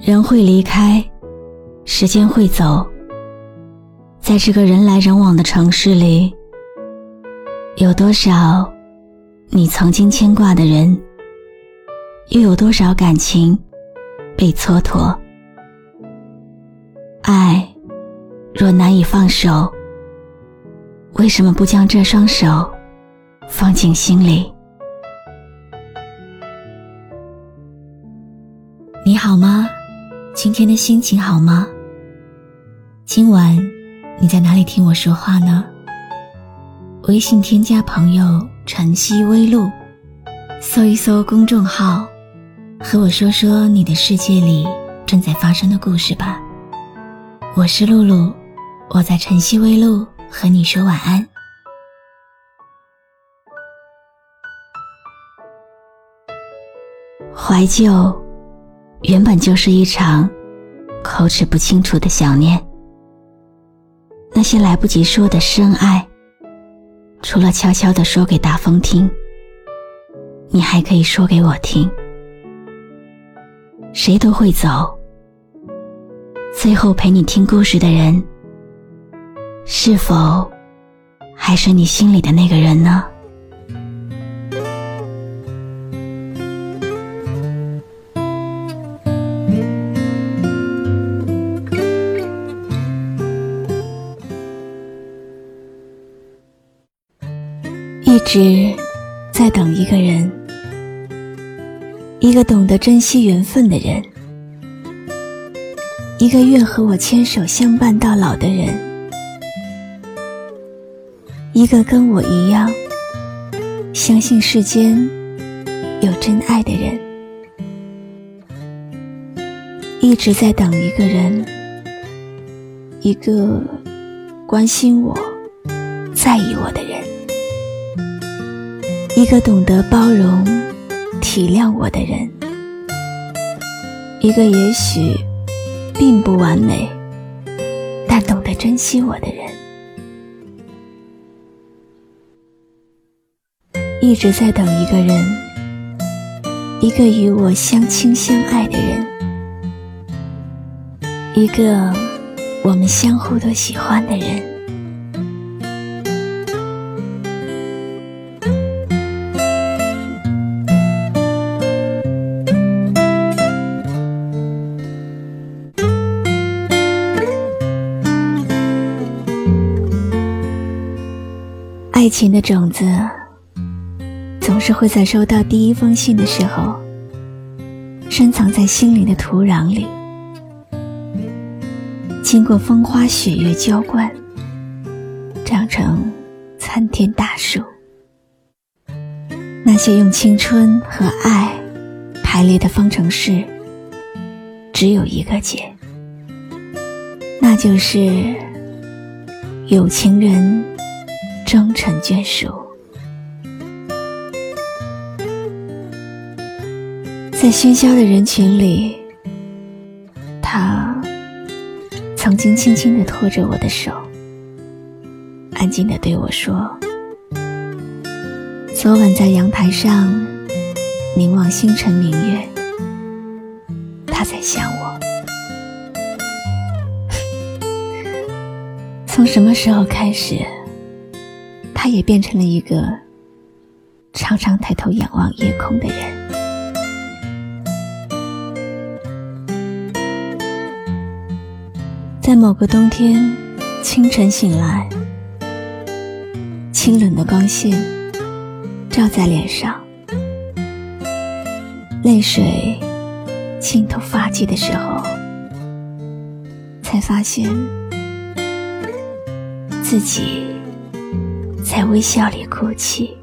人会离开，时间会走，在这个人来人往的城市里，有多少你曾经牵挂的人，又有多少感情被蹉跎？爱若难以放手，为什么不将这双手放进心里？你好吗？今天的心情好吗？今晚你在哪里听我说话呢？微信添加朋友“晨曦微露”，搜一搜公众号，和我说说你的世界里正在发生的故事吧。我是露露，我在晨曦微露和你说晚安。怀旧。原本就是一场口齿不清楚的想念。那些来不及说的深爱，除了悄悄的说给大风听，你还可以说给我听。谁都会走，最后陪你听故事的人，是否还是你心里的那个人呢？一直在等一个人，一个懂得珍惜缘分的人，一个愿和我牵手相伴到老的人，一个跟我一样相信世间有真爱的人。一直在等一个人，一个关心我、在意我的人。一个懂得包容、体谅我的人，一个也许并不完美，但懂得珍惜我的人，一直在等一个人，一个与我相亲相爱的人，一个我们相互都喜欢的人。爱情的种子，总是会在收到第一封信的时候，深藏在心里的土壤里，经过风花雪月浇灌，长成参天大树。那些用青春和爱排列的方程式，只有一个解，那就是有情人。终成眷属，在喧嚣的人群里，他曾经轻轻的拖着我的手，安静的对我说：“昨晚在阳台上凝望星辰明月，他在想我。从什么时候开始？”他也变成了一个常常抬头仰望夜空的人。在某个冬天清晨醒来，清冷的光线照在脸上，泪水浸透发际的时候，才发现自己。在微笑里哭泣。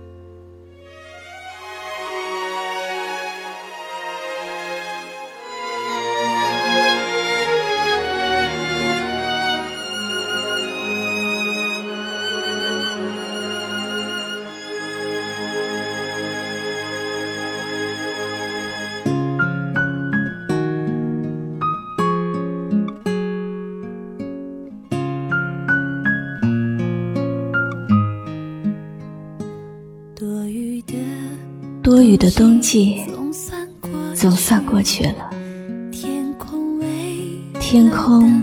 雨的冬季总算过去了，天空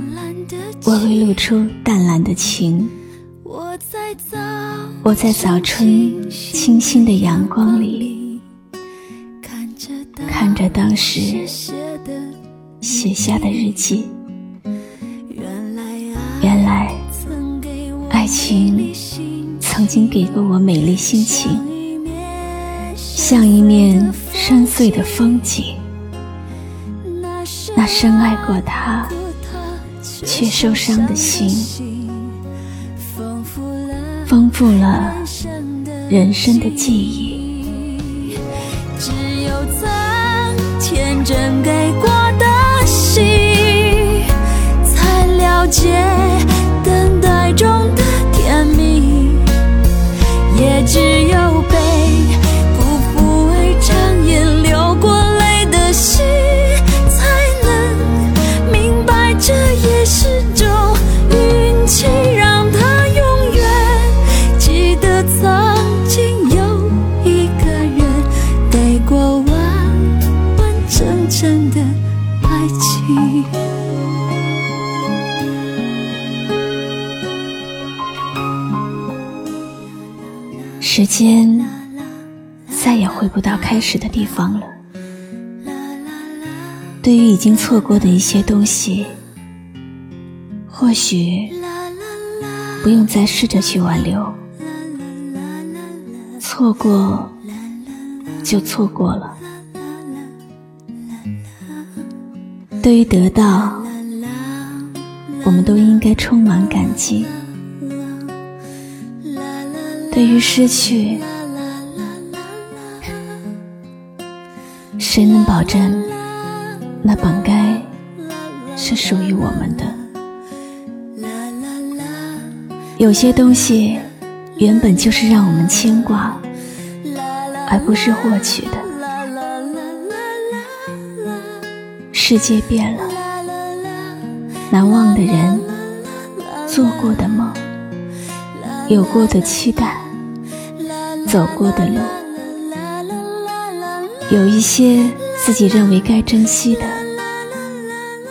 微微露出淡蓝的晴。我在早春清新的阳光里，看着当时写下的日记。原来，爱情曾经给过我美丽心情，像一面深邃的风景。那深爱过他却受伤的心。丰富了人生的记忆，只有曾天真给过的心，才了解时间再也回不到开始的地方了。对于已经错过的一些东西，或许不用再试着去挽留，错过就错过了。对于得到，我们都应该充满感激。对于失去，谁能保证那本该是属于我们的？有些东西原本就是让我们牵挂，而不是获取的。世界变了，难忘的人，做过的梦，有过的期待。走过的路，有一些自己认为该珍惜的，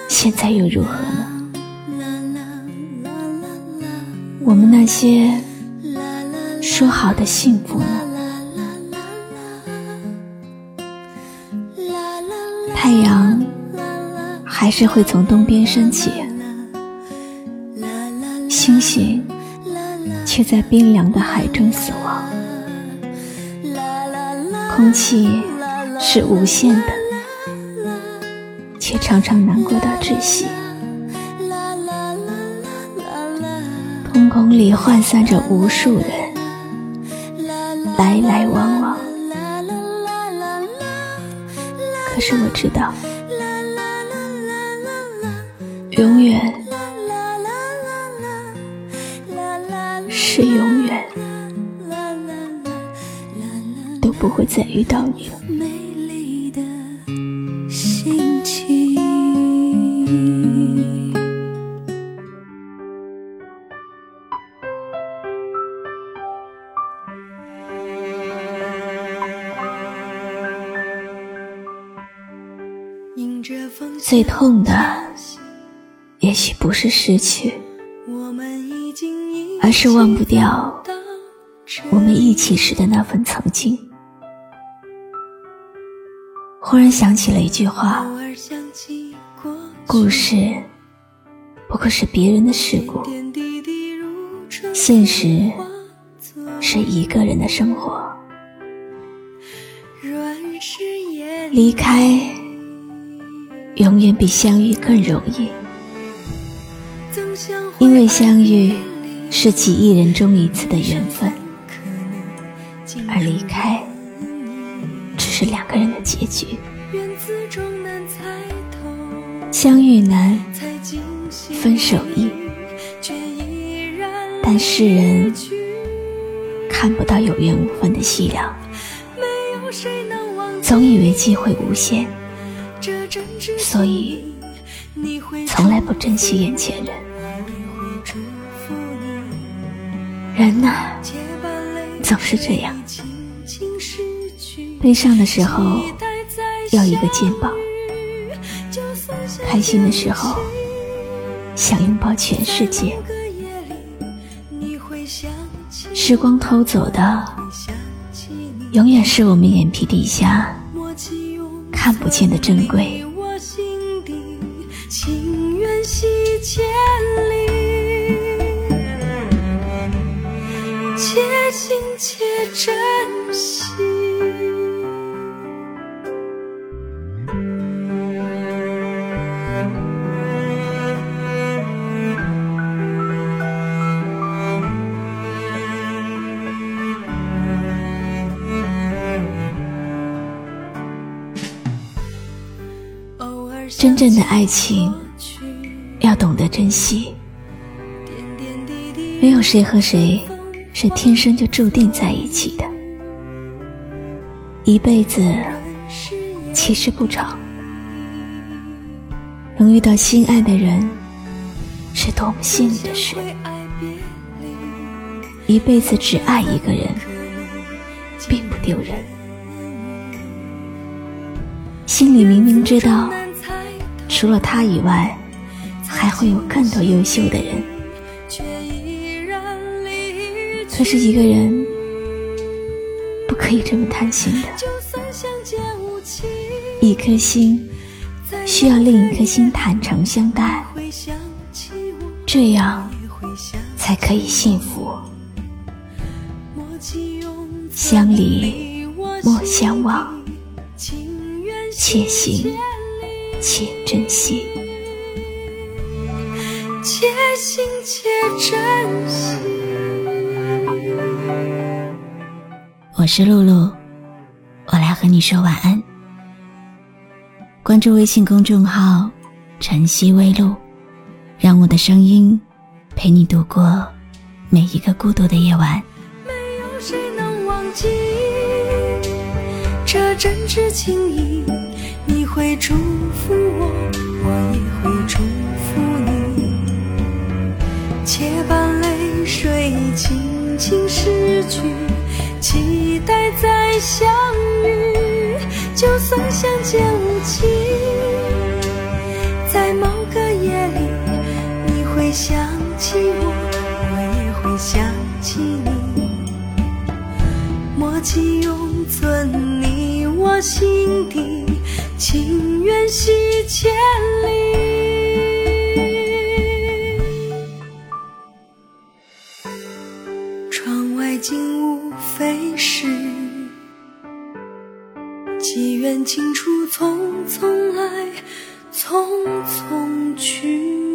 现在又如何呢？我们那些说好的幸福呢？太阳还是会从东边升起，星星却在冰凉的海中死亡。空气是无限的，却常常难过到窒息。瞳孔里涣散着无数人，来来往往。可是我知道，再遇到你了。最痛的，也许不是失去，而是忘不掉我们一起时的那份曾经。忽然想起了一句话：“故事不过是别人的事故，现实是一个人的生活。离开永远比相遇更容易，因为相遇是几亿人中一次的缘分，而离开。”是两个人的结局，相遇难，分手易，但世人看不到有缘无分的细聊，总以为机会无限，所以从来不珍惜眼前人。人呐，总是这样。悲伤的时候要一个肩膀，开心的时候想拥抱全世界。时光偷走的，永远是我们眼皮底下看不见的珍贵。且行且珍惜。真正的爱情要懂得珍惜，没有谁和谁是天生就注定在一起的，一辈子其实不长，能遇到心爱的人是多么幸运的事，一辈子只爱一个人并不丢人，心里明明知道。除了他以外，还会有更多优秀的人。可是一个人不可以这么贪心的，一颗心需要另一颗心坦诚相待，这样才可以幸福。相离莫相忘，且行。且珍惜，且行且珍惜。我是露露，我来和你说晚安。关注微信公众号“晨曦微露”，让我的声音陪你度过每一个孤独的夜晚。没有谁能忘记这真挚情谊。你会祝福我，我也会祝福你。且把泪水轻轻拭去，期待再相遇。就算相见无期，在某个夜里，你会想起我，我也会想起你。默契永存你我心底。情缘系千里，窗外景物飞逝机缘尽处，匆匆来，匆匆去。